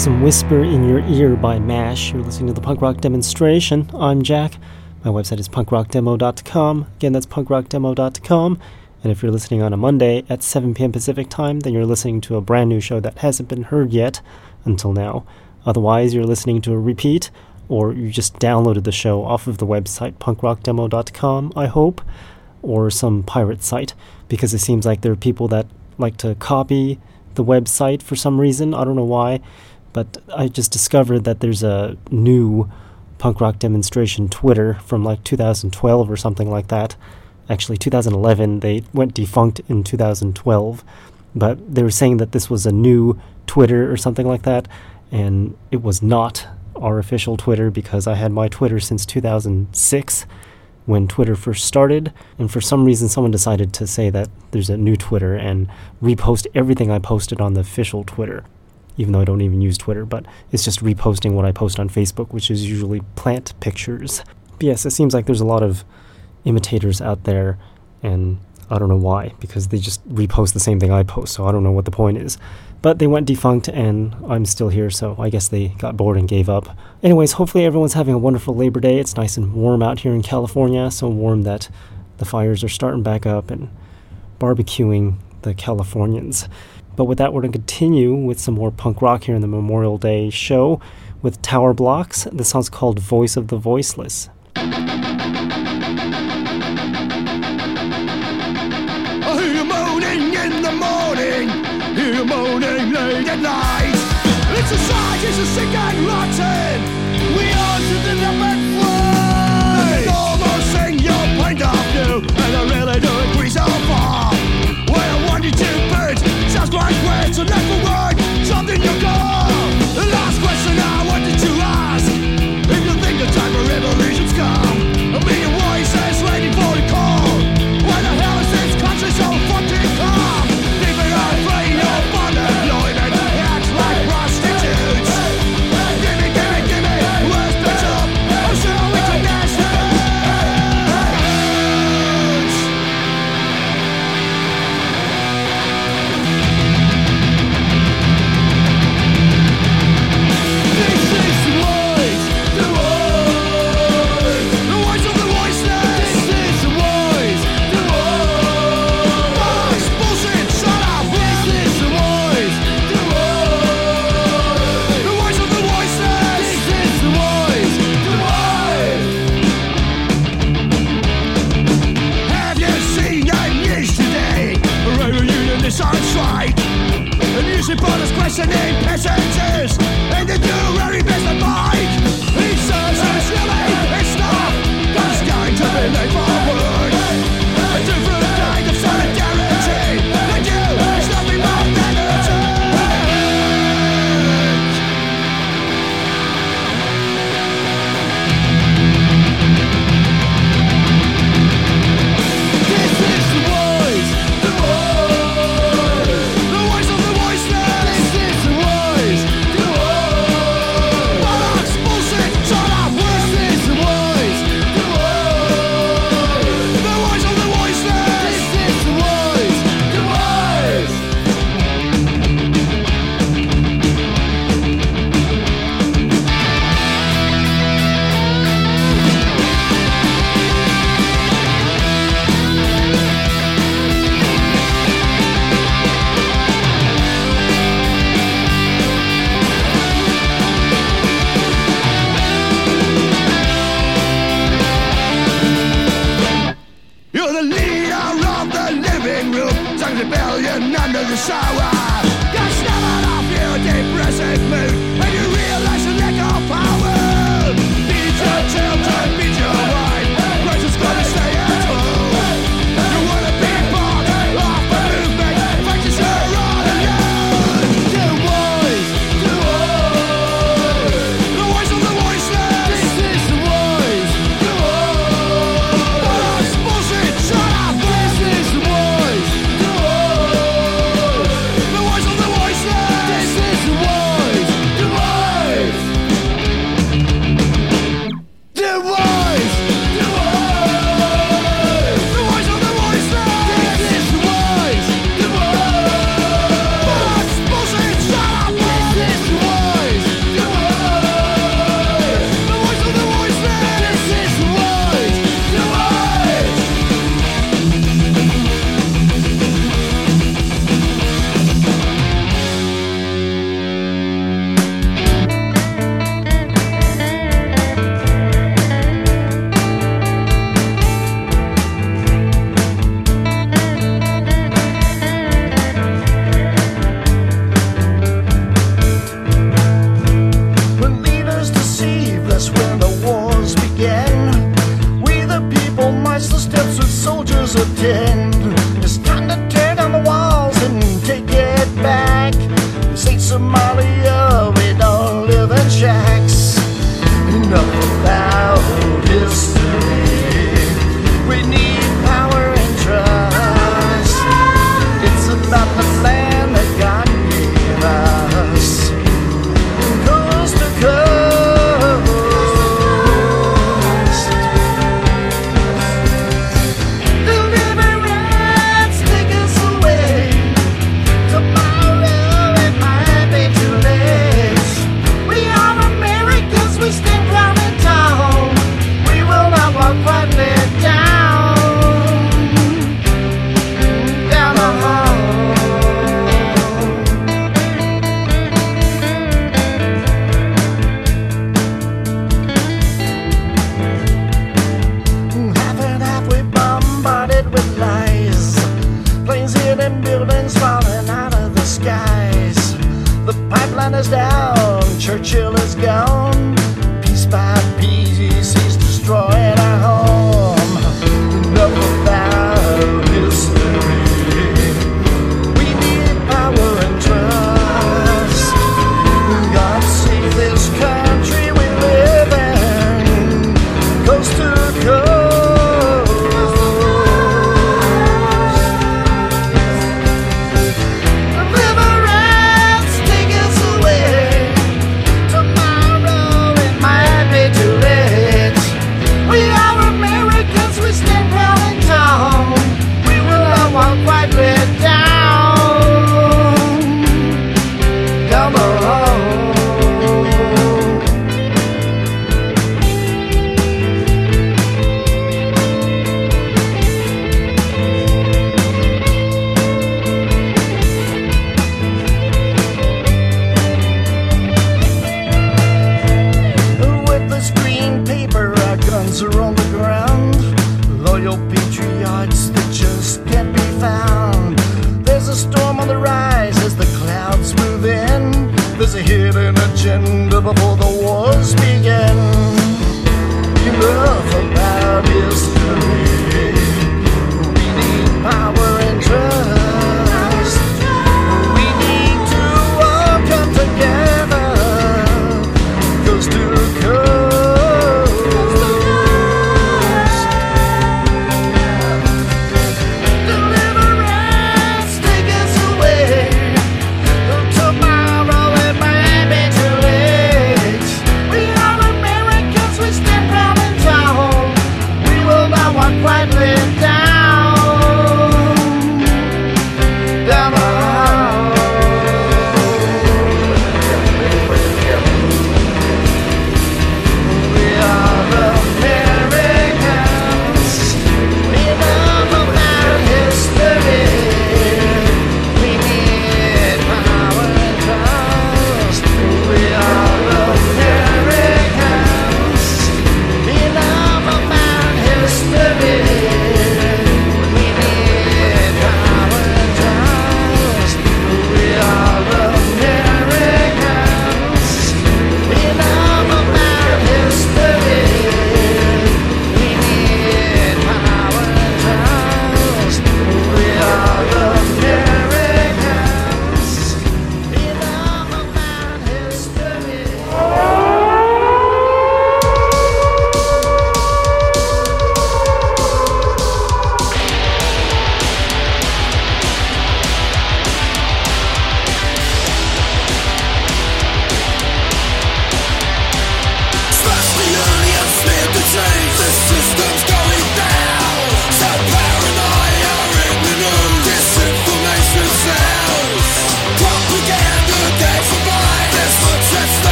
Some Whisper in Your Ear by MASH. You're listening to the punk rock demonstration. I'm Jack. My website is punkrockdemo.com. Again, that's punkrockdemo.com. And if you're listening on a Monday at 7 p.m. Pacific time, then you're listening to a brand new show that hasn't been heard yet until now. Otherwise, you're listening to a repeat, or you just downloaded the show off of the website punkrockdemo.com, I hope, or some pirate site, because it seems like there are people that like to copy the website for some reason. I don't know why, but I just discovered that there's a new punk rock demonstration Twitter from like 2012 or something like that. Actually, 2011. They went defunct in 2012, but they were saying that this was a new Twitter or something like that, and it was not our official Twitter because I had my Twitter since 2006 when Twitter first started, and for some reason, someone decided to say that there's a new Twitter and repost everything I posted on the official Twitter, even though I don't even use Twitter, but it's just reposting what I post on Facebook, which is usually plant pictures. But yes, it seems like there's a lot of imitators out there, and I don't know why, because they just repost the same thing I post, so I don't know what the point is. But they went defunct, and I'm still here, so I guess they got bored and gave up. Anyways, hopefully everyone's having a wonderful Labor Day. It's nice and warm out here in California, so warm that the fires are starting back up and barbecuing the Californians. But with that, we're going to continue with some more punk rock here in the Memorial Day show with Tower Blocks. The song's called Voice of the Voiceless. It's a sight, it's a sick and rotten. Questioning passengers and they do shower.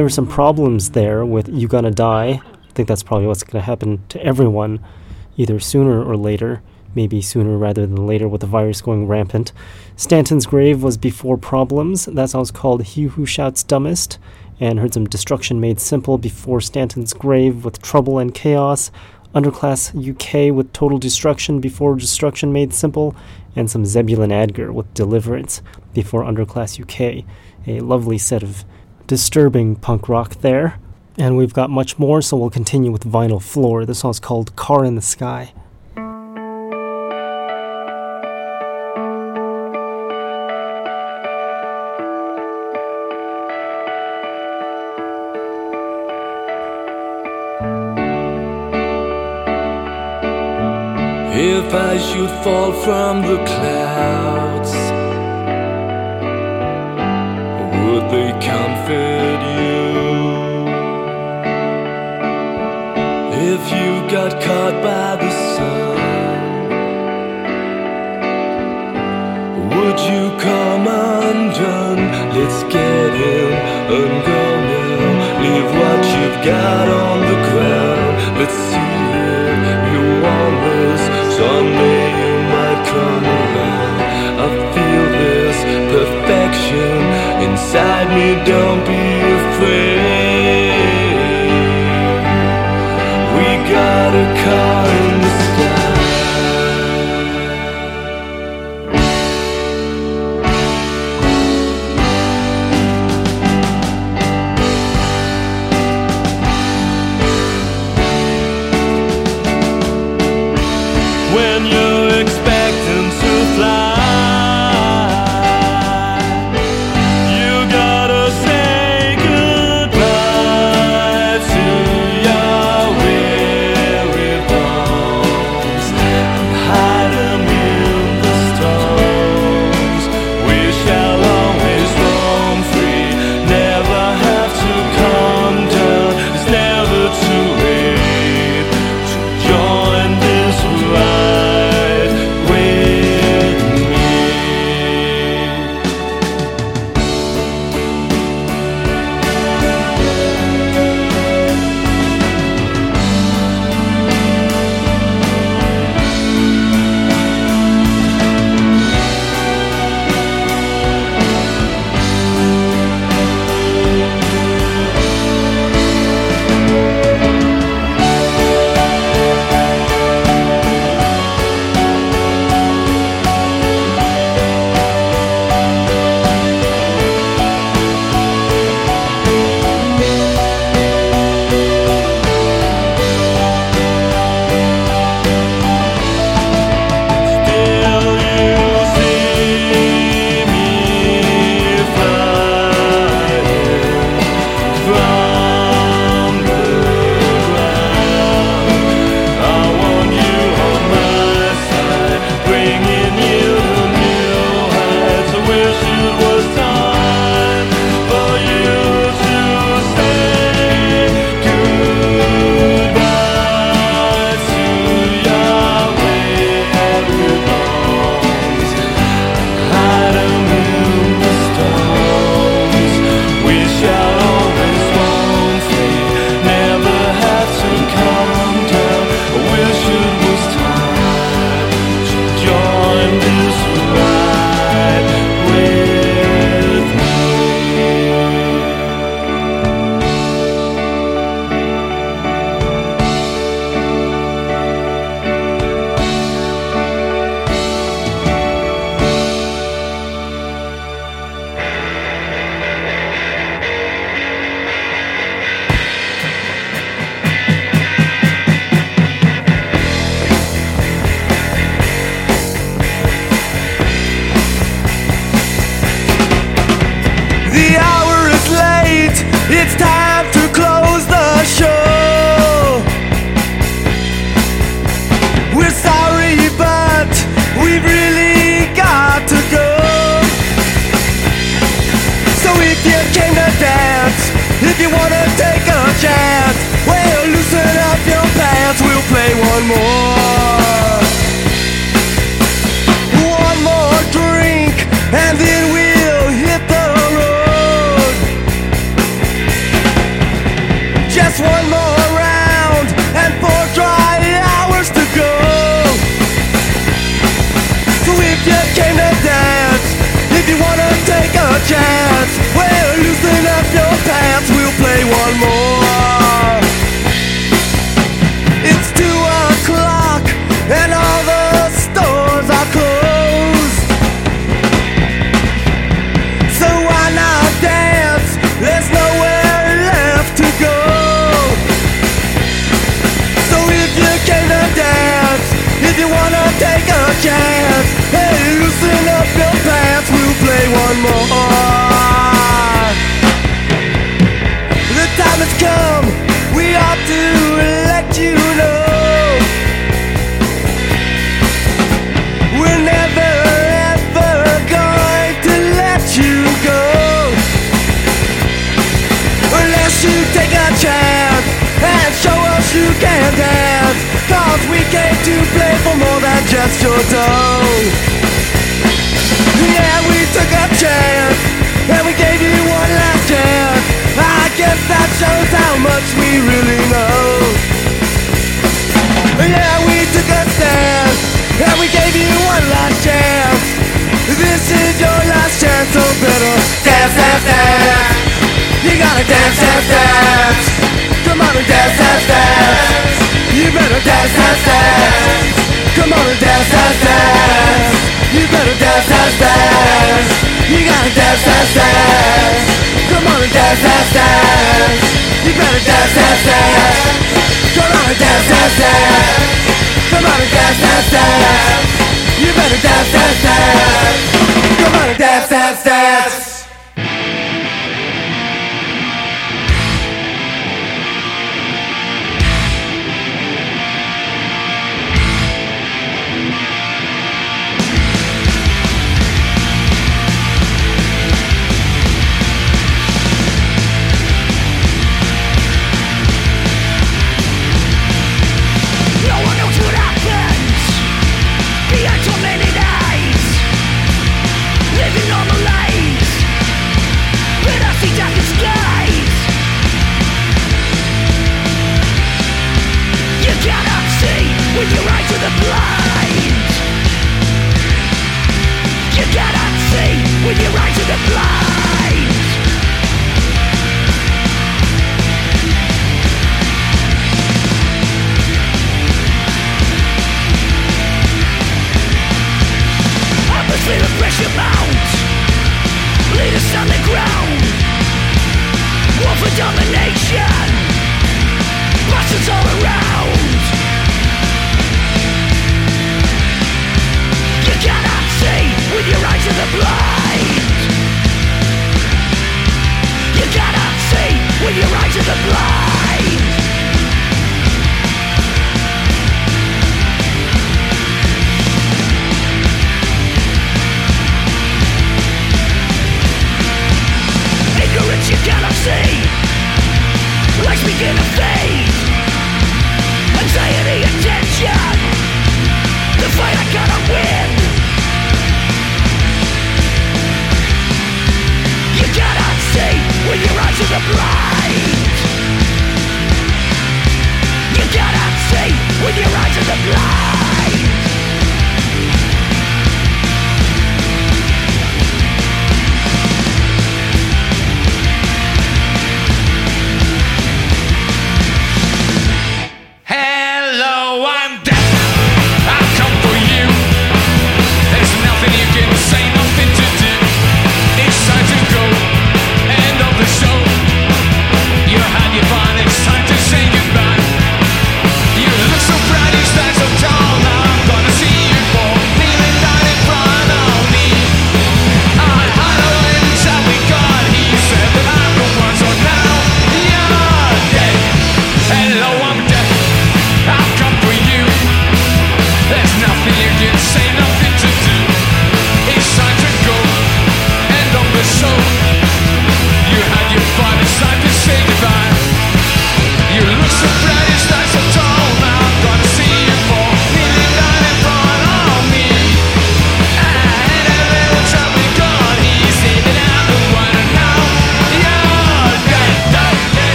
There were some problems there with You Gonna Die. I think that's probably what's to happen to everyone, either sooner or later. Maybe sooner rather than later with the virus going rampant. Stanton's Grave was before Problems. That song's called He Who Shouts Dumbest. And heard some Destruction Made Simple before Stanton's Grave with Trouble and Chaos. Underclass UK with Total Destruction before Destruction Made Simple. And some Zebulon Adger with Deliverance before Underclass UK. A lovely set of disturbing punk rock there. And we've got much more, so we'll continue with Vinyl Floor. This song's called Car in the Sky. If I should fall from the clouds, they comfort you? If you got caught by the sun, would you come undone? Let's get in and go now. Leave what you've got on the ground. Let's see it. You want this. Someday inside me. Don't be afraid. dance, dance, dance. You dance, dance, dance. Come on and dance, dance, dance. Come on and dance, dance, dance. You better dance, dance, dance. Come on and dance, dance, dance.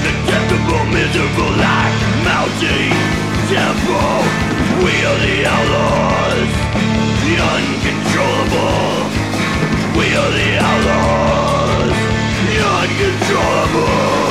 Undetectable, miserable like melting temple We are the outlaws The uncontrollable We are the outlaws The uncontrollable.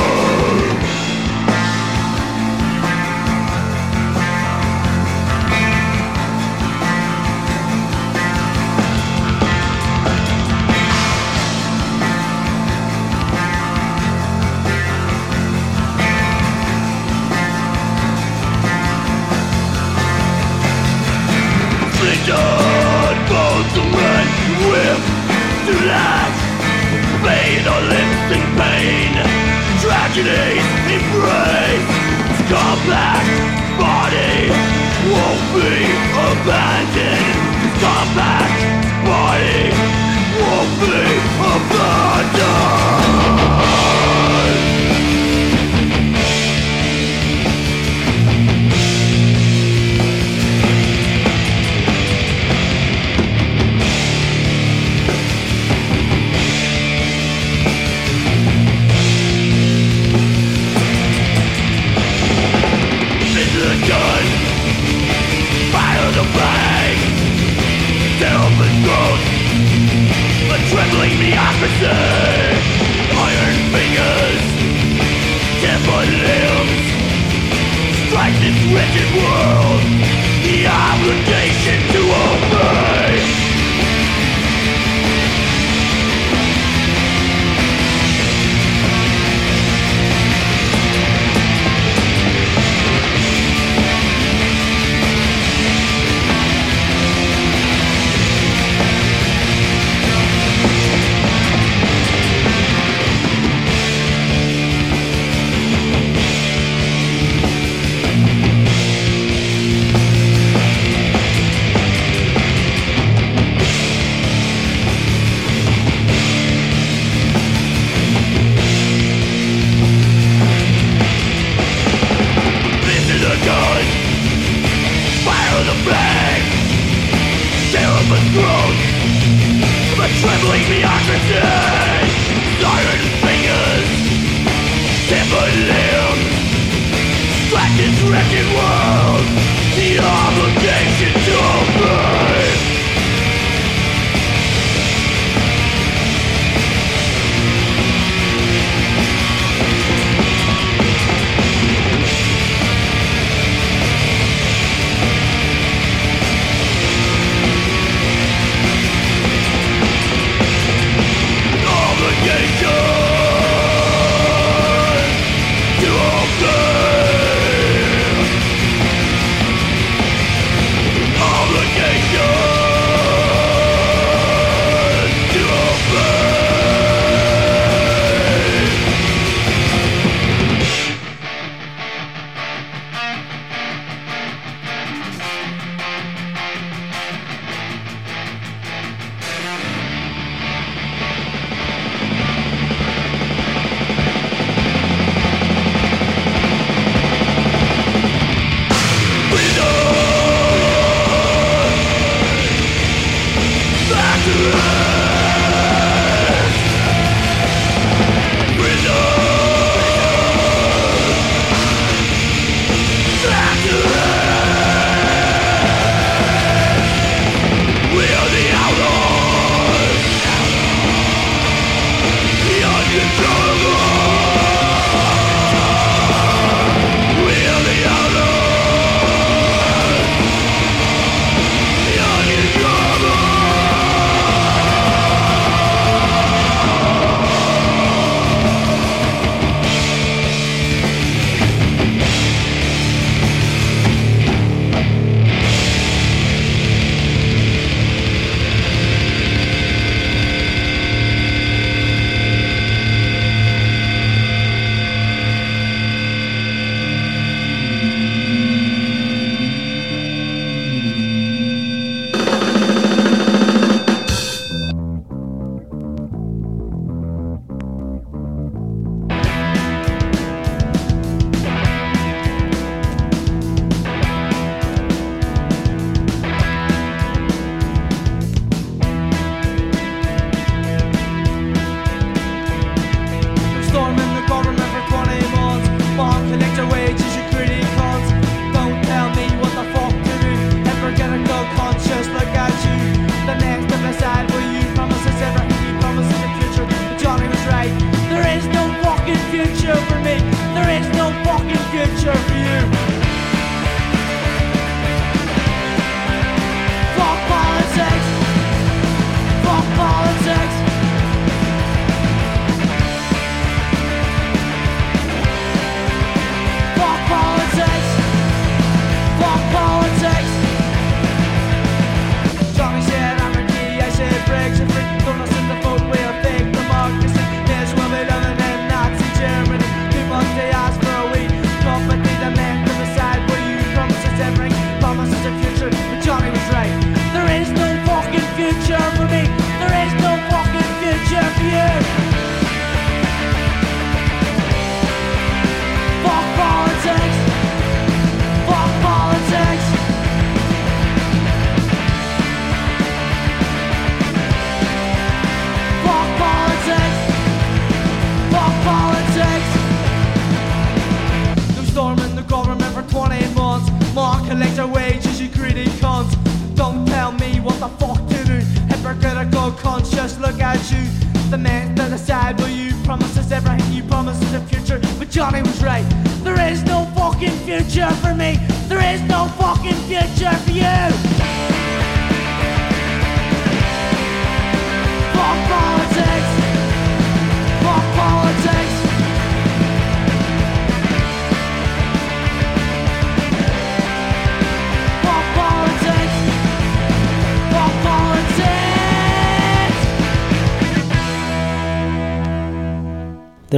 Pain or in pain. Tragedies embrace Compact body won't be abandoned. Compact body won't be abandoned A trembling bureaucracy Iron fingers. Strike this wretched world. The obligation to obey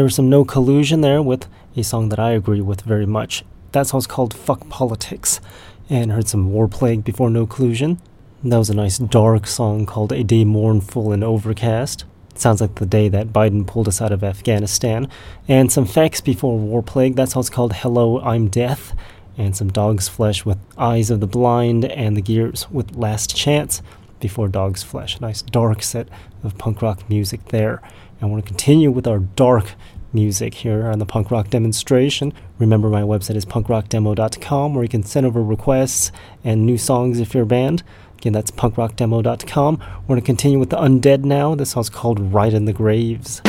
There was some no collusion there with a song that I agree with very much. That song's called Fuck Politics, and heard some War Plague before No Collusion. That was a nice dark song called A Day Mournful and Overcast. Sounds like the day that Biden pulled us out of Afghanistan. And some Facts before War Plague. That song's called Hello, I'm Death. And some Dog's Flesh with Eyes of the Blind and the Gears with Last Chance before Dog's Flesh. A nice dark set of punk rock music there. And I want to continue with our dark music here on the punk rock demonstration. Remember, my website is punkrockdemo.com where you can send over requests and new songs if you're a band. Again, that's punkrockdemo.com. We're going to continue with the Undead now. This song's called Right in the Graves.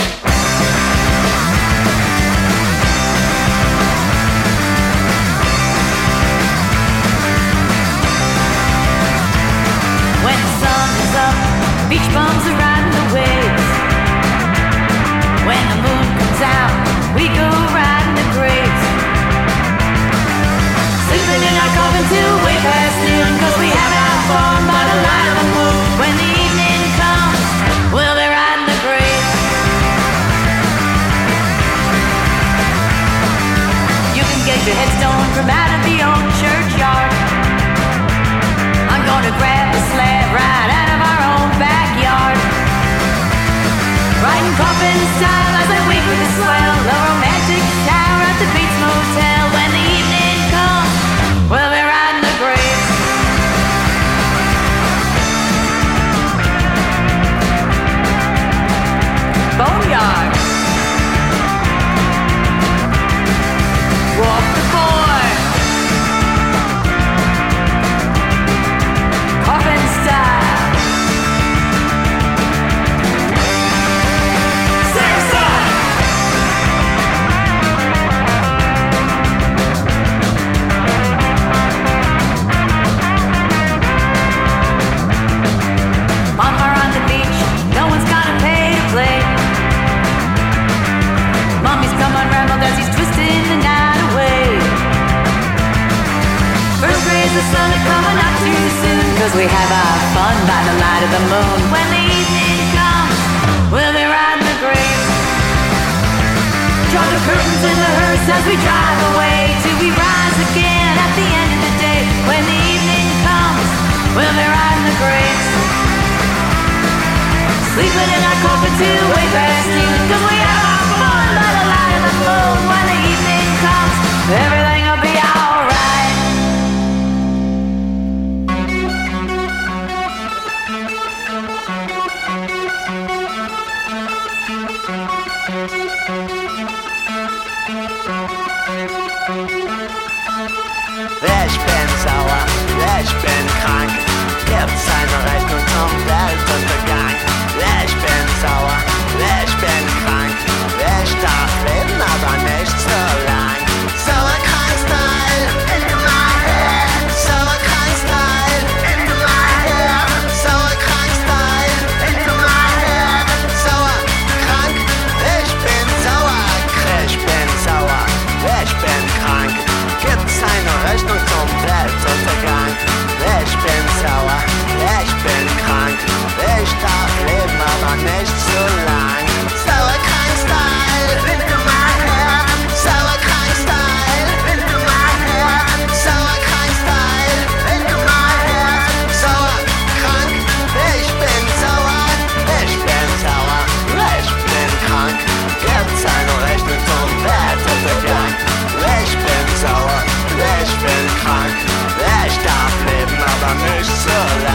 so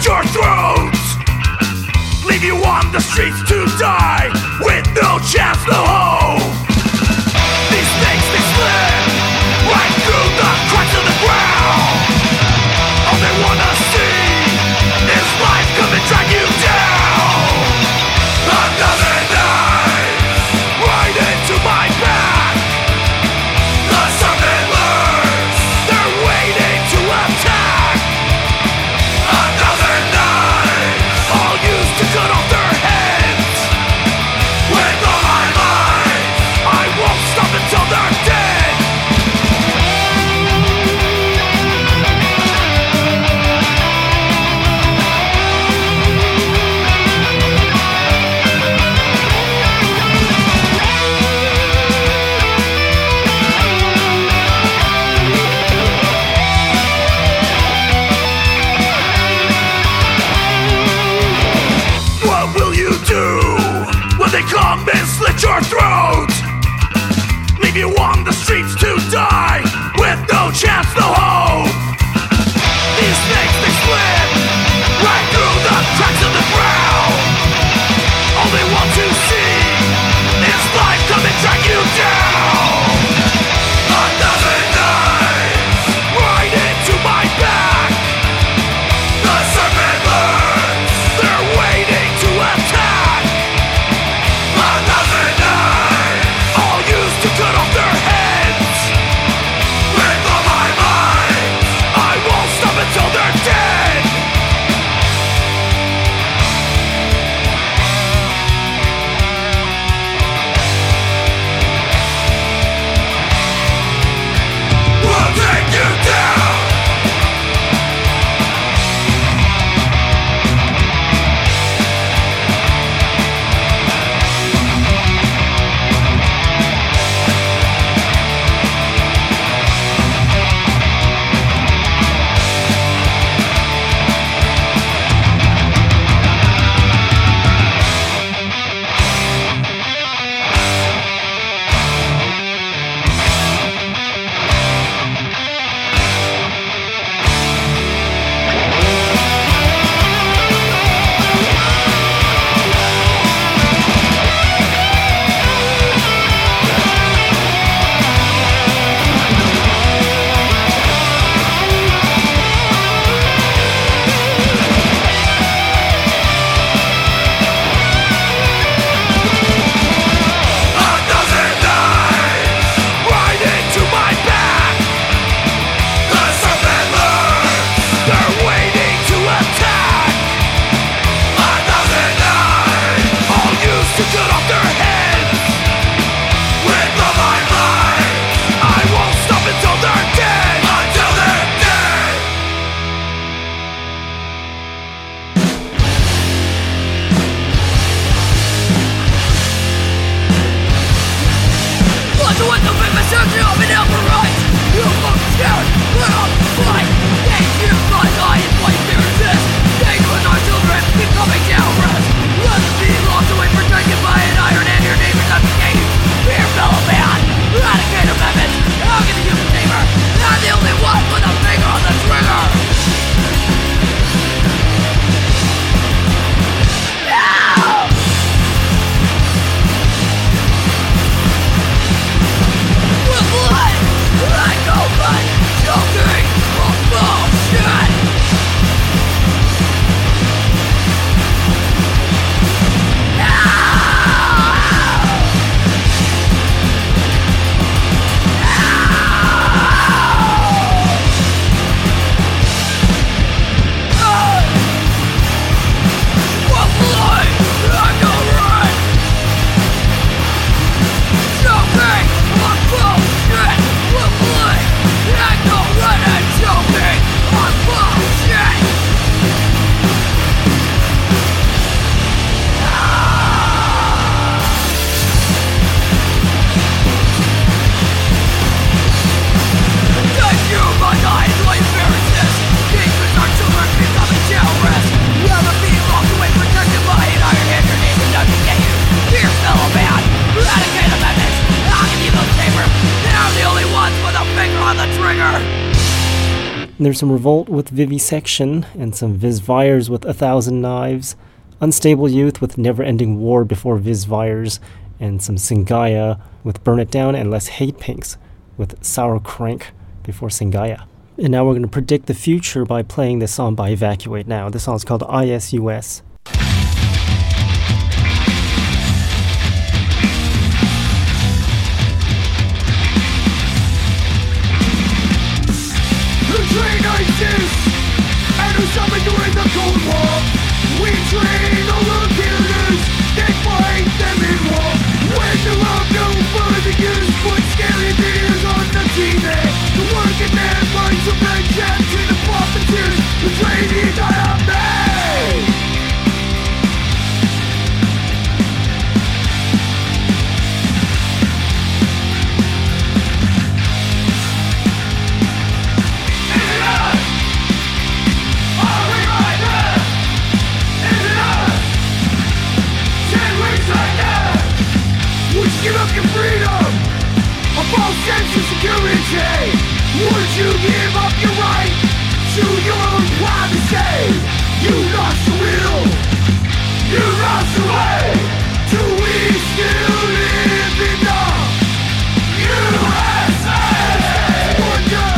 at your throats. Leave you on the streets to die with no chance, no hope. Some Revolt with Vivisection, and some Visvires with A Thousand Knives, Unstable Youth with Never Ending War before Visvires, and some Singaya with Burn It Down, and less Hate Pinks with Sour Crank before Singaya. And now we're going to predict the future by playing this song by Evacuate Now. This song is called ISUS. Freedom? A false sense of security? Would you give up your right to your own privacy? You lost your will. You lost your way. Do we still live in the USA? Wonder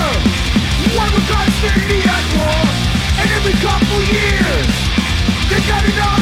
why we're constantly at war, and every couple years they got one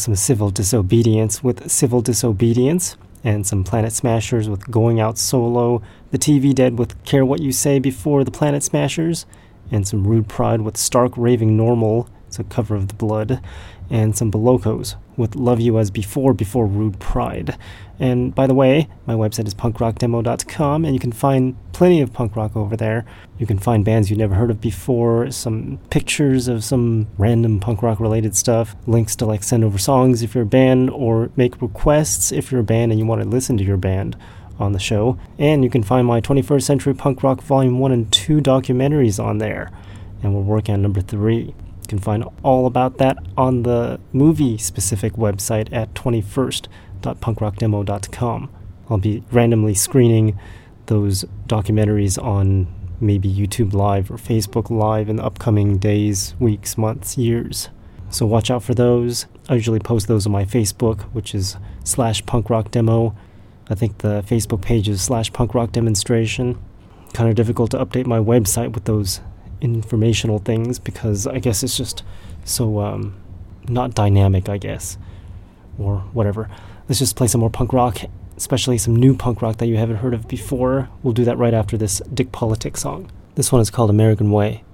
some civil disobedience with civil disobedience, and some Planet Smashers with Going Out Solo, the TV Dead with Care What You Say Before the Planet Smashers, and some Rude Pride with Stark Raving Normal, it's a cover of The Blood, and some Belocos with Love You As Before Before Rude Pride. And by the way, my website is punkrockdemo.com, and you can find plenty of punk rock over there. You can find bands you've never heard of before, some pictures of some random punk rock related stuff, links to like send over songs if you're a band, or make requests if you're a band and you want to listen to your band on the show. And you can find my 21st Century Punk Rock Volume 1 and 2 documentaries on there. And we're working on number 3. You can find all about that on the movie specific website at 21st.punkrockdemo.com. I'll be randomly screening those documentaries on maybe YouTube Live or Facebook Live in the upcoming days, weeks, months, years. So watch out for those. I usually post those on my Facebook, which is slash punk rock demo. I think the Facebook page is slash punk rock demonstration. Kind of difficult to update my website with those informational things because I guess it's just so um, not dynamic, I guess, or whatever. Let's just play some more punk rock, especially some new punk rock that you haven't heard of before. We'll do that right after this Dick Politic song. This one is called American Way.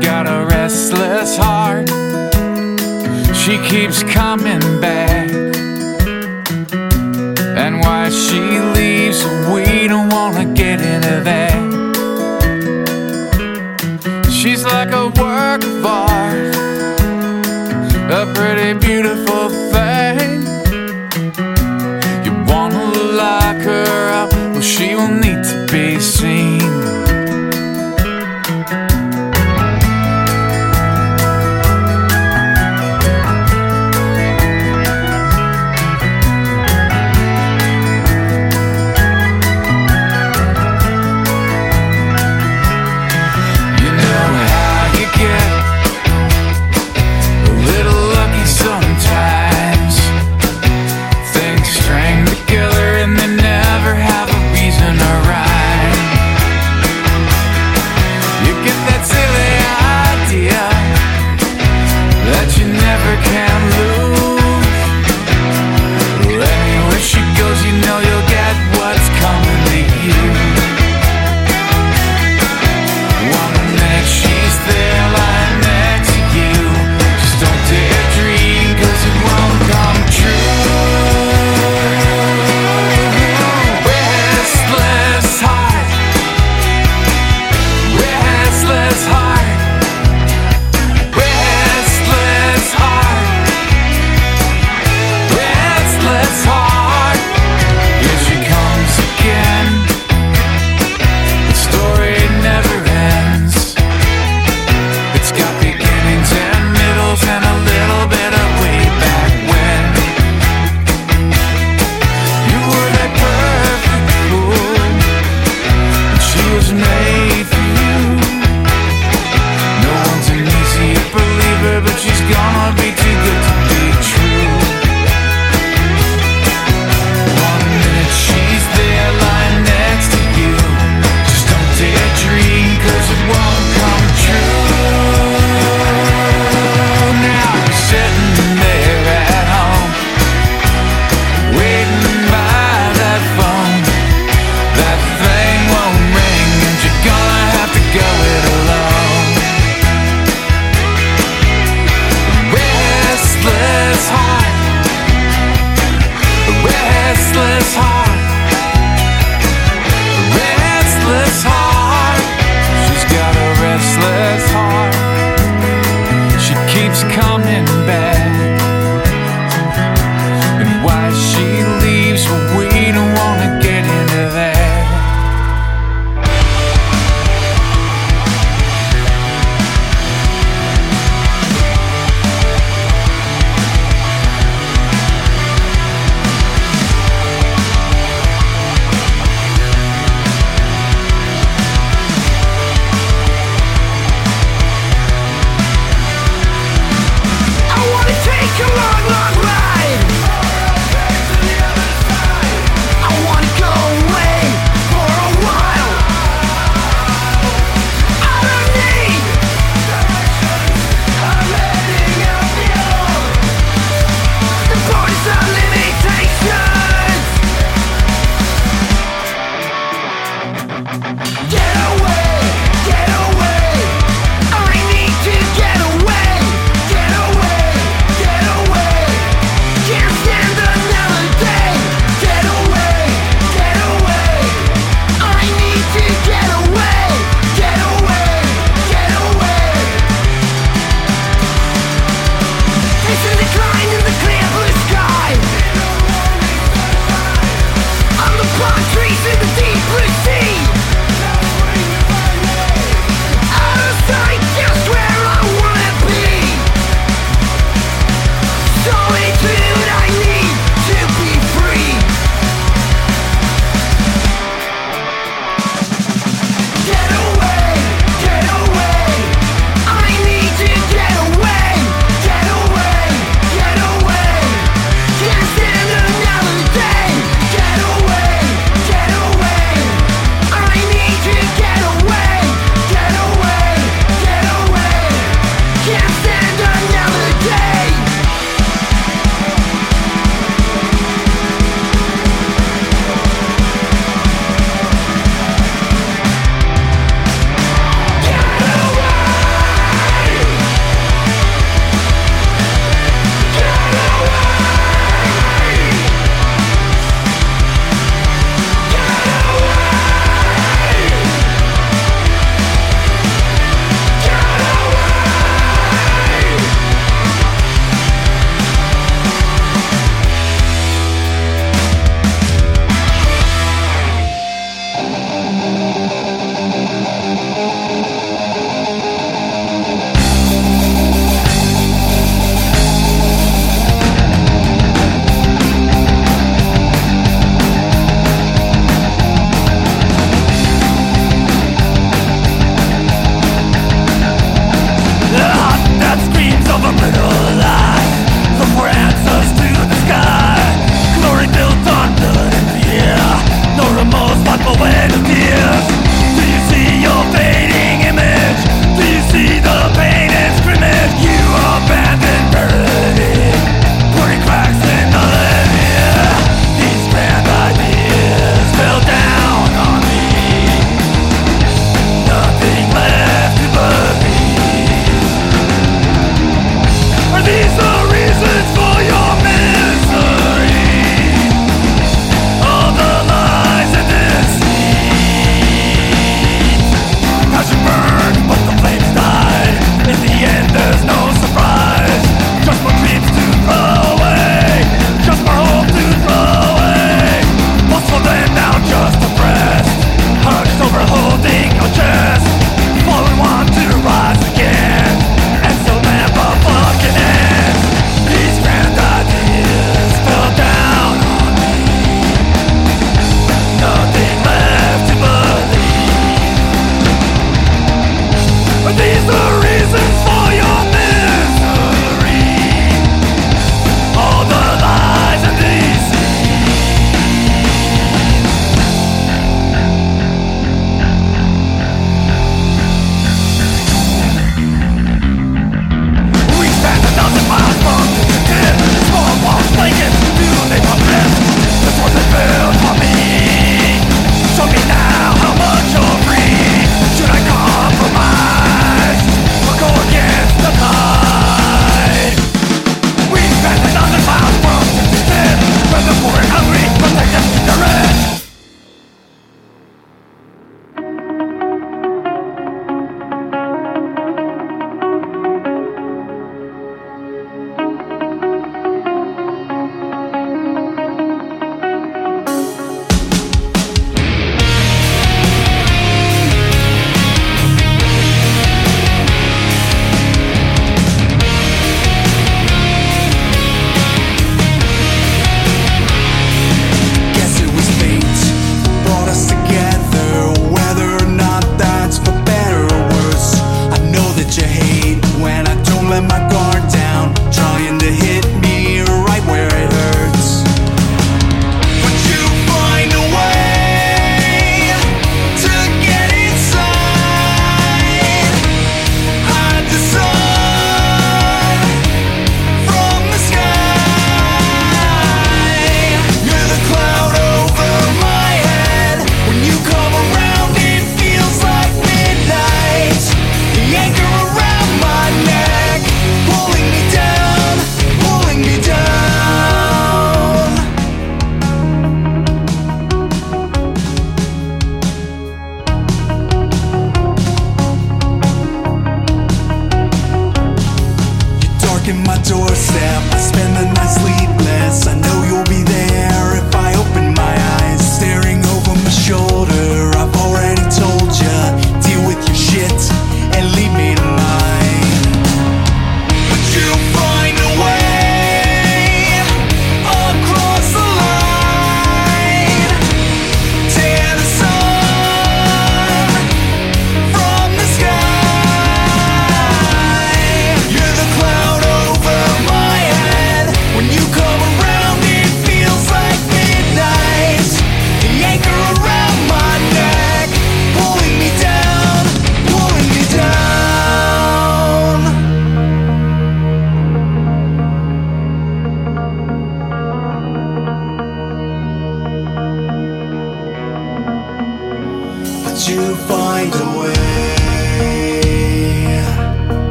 Got a restless heart. She keeps coming back. And why she leaves, we don't wanna get into that. She's like a work of art, a pretty beautiful thing. You wanna lock her up, well, she will need to be seen.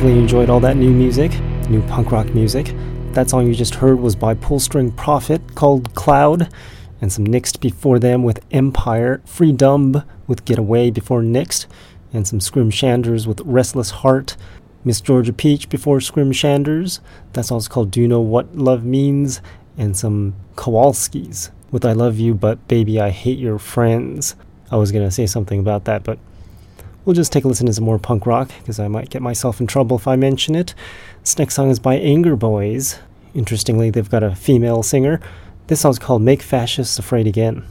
Hopefully, you enjoyed all that new music, new punk rock music. That song you just heard was by Pull String Prophet called Cloud, and some Nixed before them with Empire, Free Dumb with Get Away before Nixed, and some Scrim Shanders with Restless Heart, Miss Georgia Peach before Scrim Shanders. That song's called Do You Know What Love Means, and some Kowalskis with I Love You, but Baby, I Hate Your Friends. I was gonna say something about that, but We'll just take a listen to some more punk rock because I might get myself in trouble if I mention it. This next song is by Anger Boys. Interestingly, they've got a female singer. This song's called Make Fascists Afraid Again.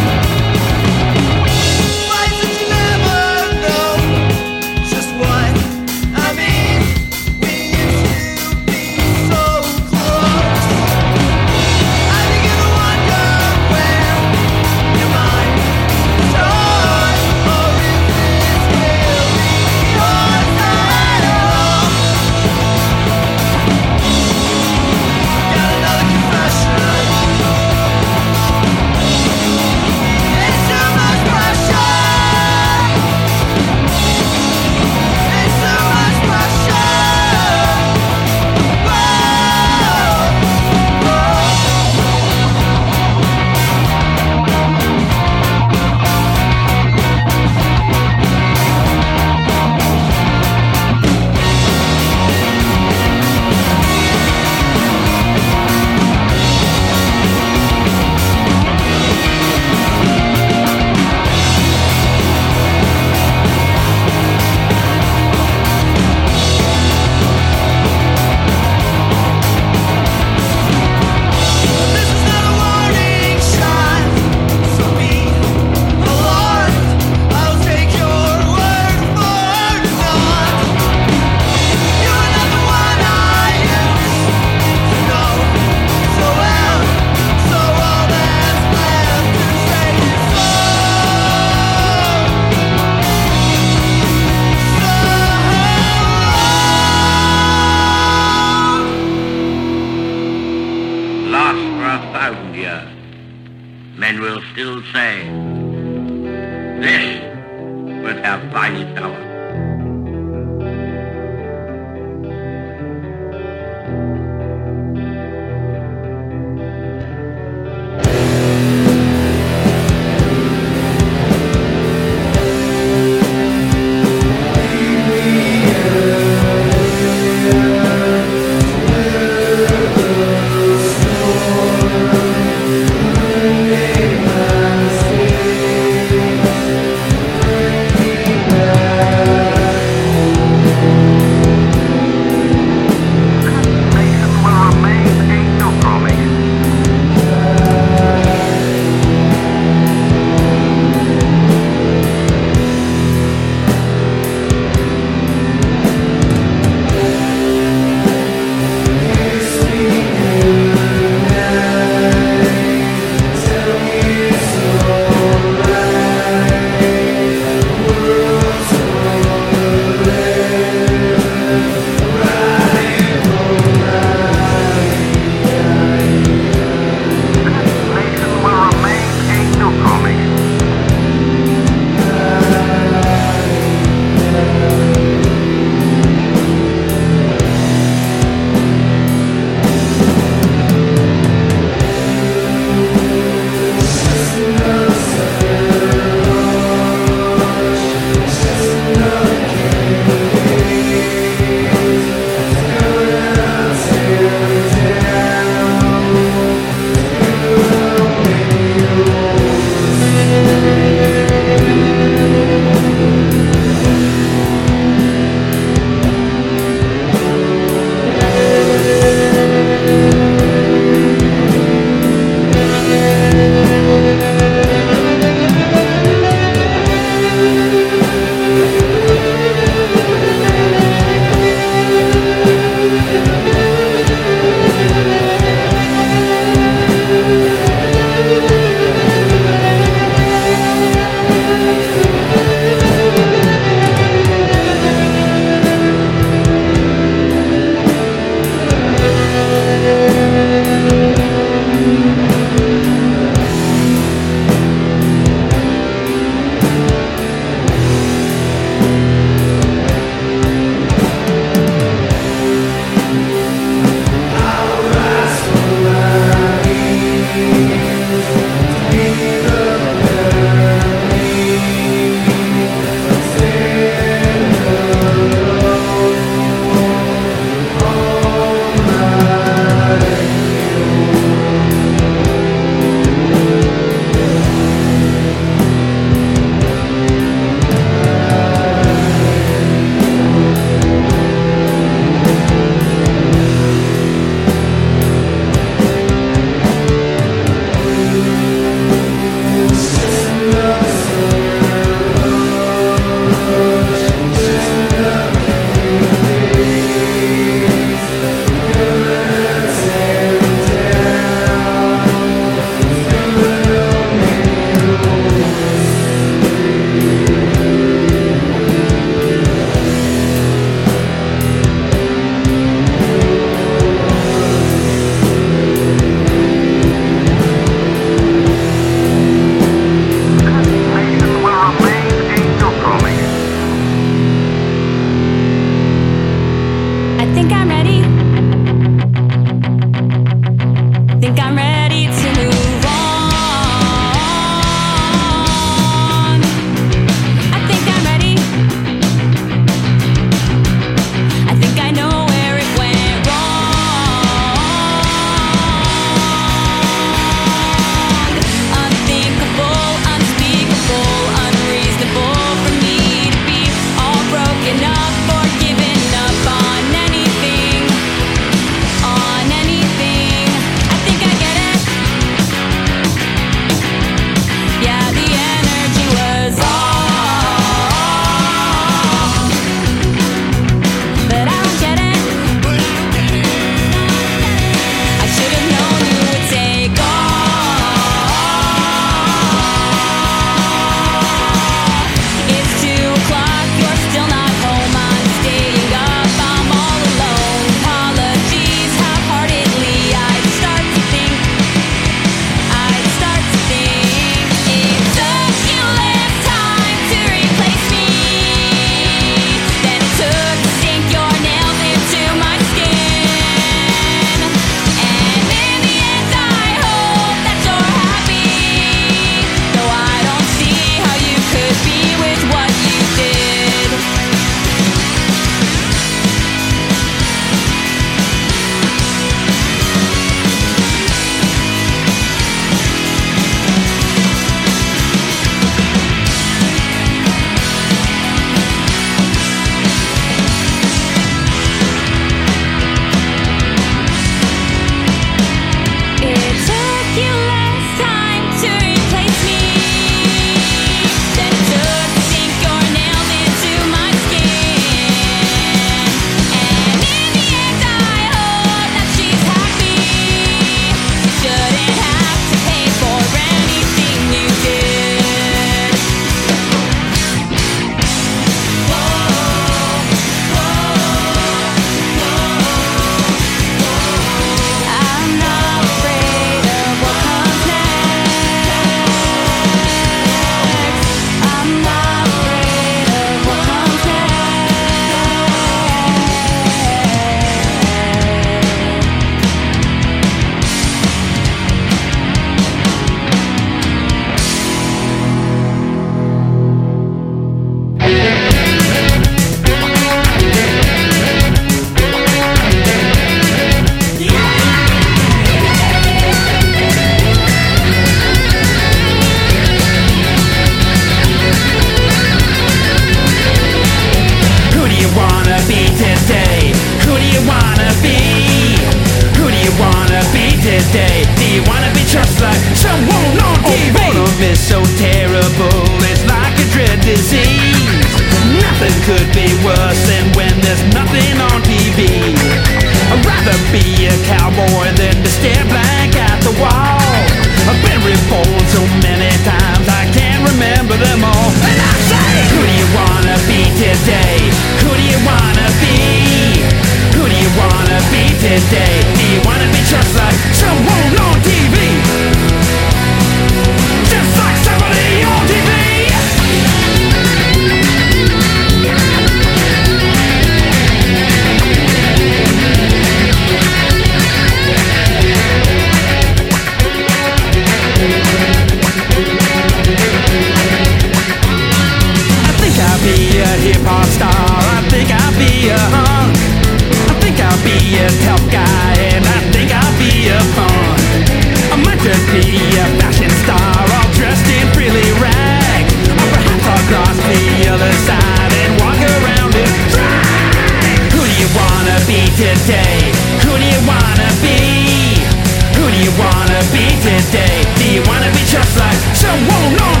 be today? Do you wanna be just like someone? No.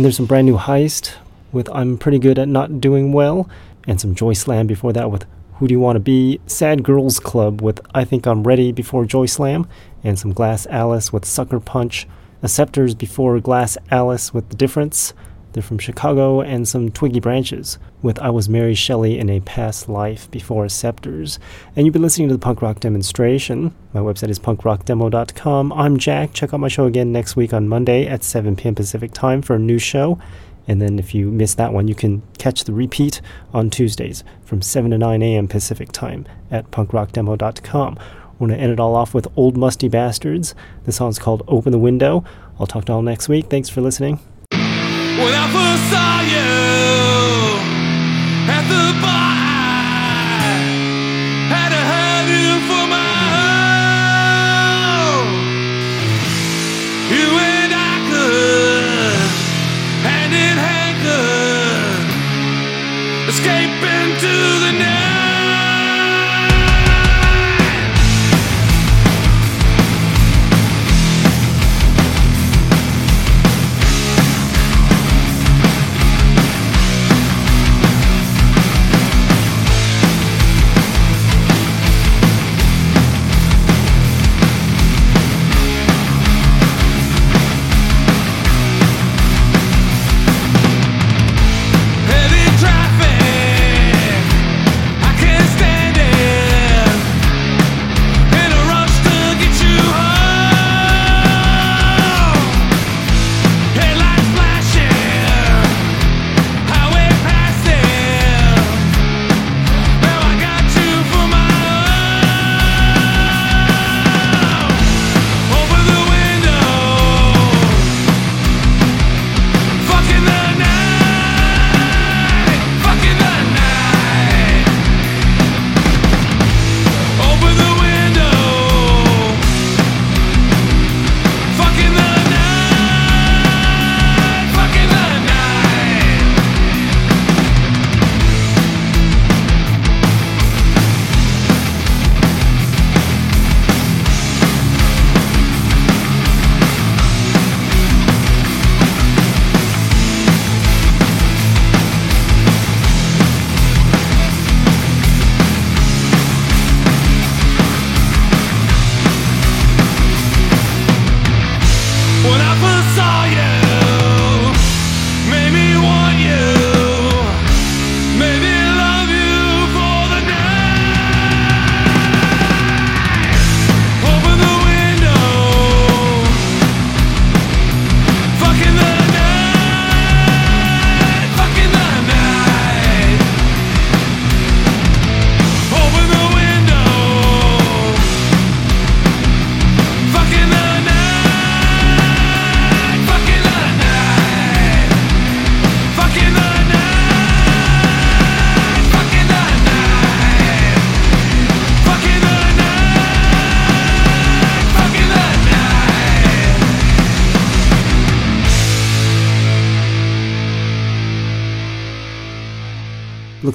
And there's some brand new Heist with I'm Pretty Good at Not Doing Well, and some Joy Slam before that with Who Do You Want to Be, Sad Girls Club with I Think I'm Ready before Joy Slam, and some Glass Alice with Sucker Punch, Acceptors before Glass Alice with The Difference. They're from Chicago, and some Twiggy Branches with I Was Mary Shelley in a Past Life before Acceptors. And you've been listening to the punk rock demonstration. My website is punkrockdemo.com. I'm Jack. Check out my show again next week on Monday at 7 p.m. Pacific time for a new show. And then if you miss that one, you can catch the repeat on Tuesdays from 7 to 9 a.m. Pacific time at punkrockdemo.com. We're going to end it all off with Old Musty Bastards. The song's called Open the Window. I'll talk to you all next week. Thanks for listening. When I first saw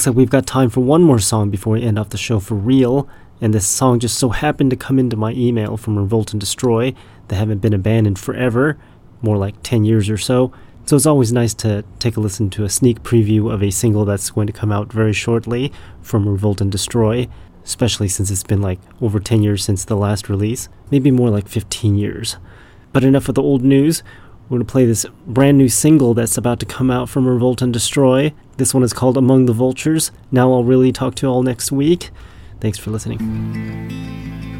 Looks like we've got time for one more song before we end off the show for real. And this song just so happened to come into my email from Revolt and Destroy. They haven't been abandoned forever, more like 10 years or so. So it's always nice to take a listen to a sneak preview of a single that's going to come out very shortly from Revolt and Destroy, especially since it's been like over 10 years since the last release, maybe more like 15 years. But enough of the old news. We're going to play this brand new single that's about to come out from Revolt and Destroy. This one is called Among the Vultures. Now I'll really talk to you all next week. Thanks for listening.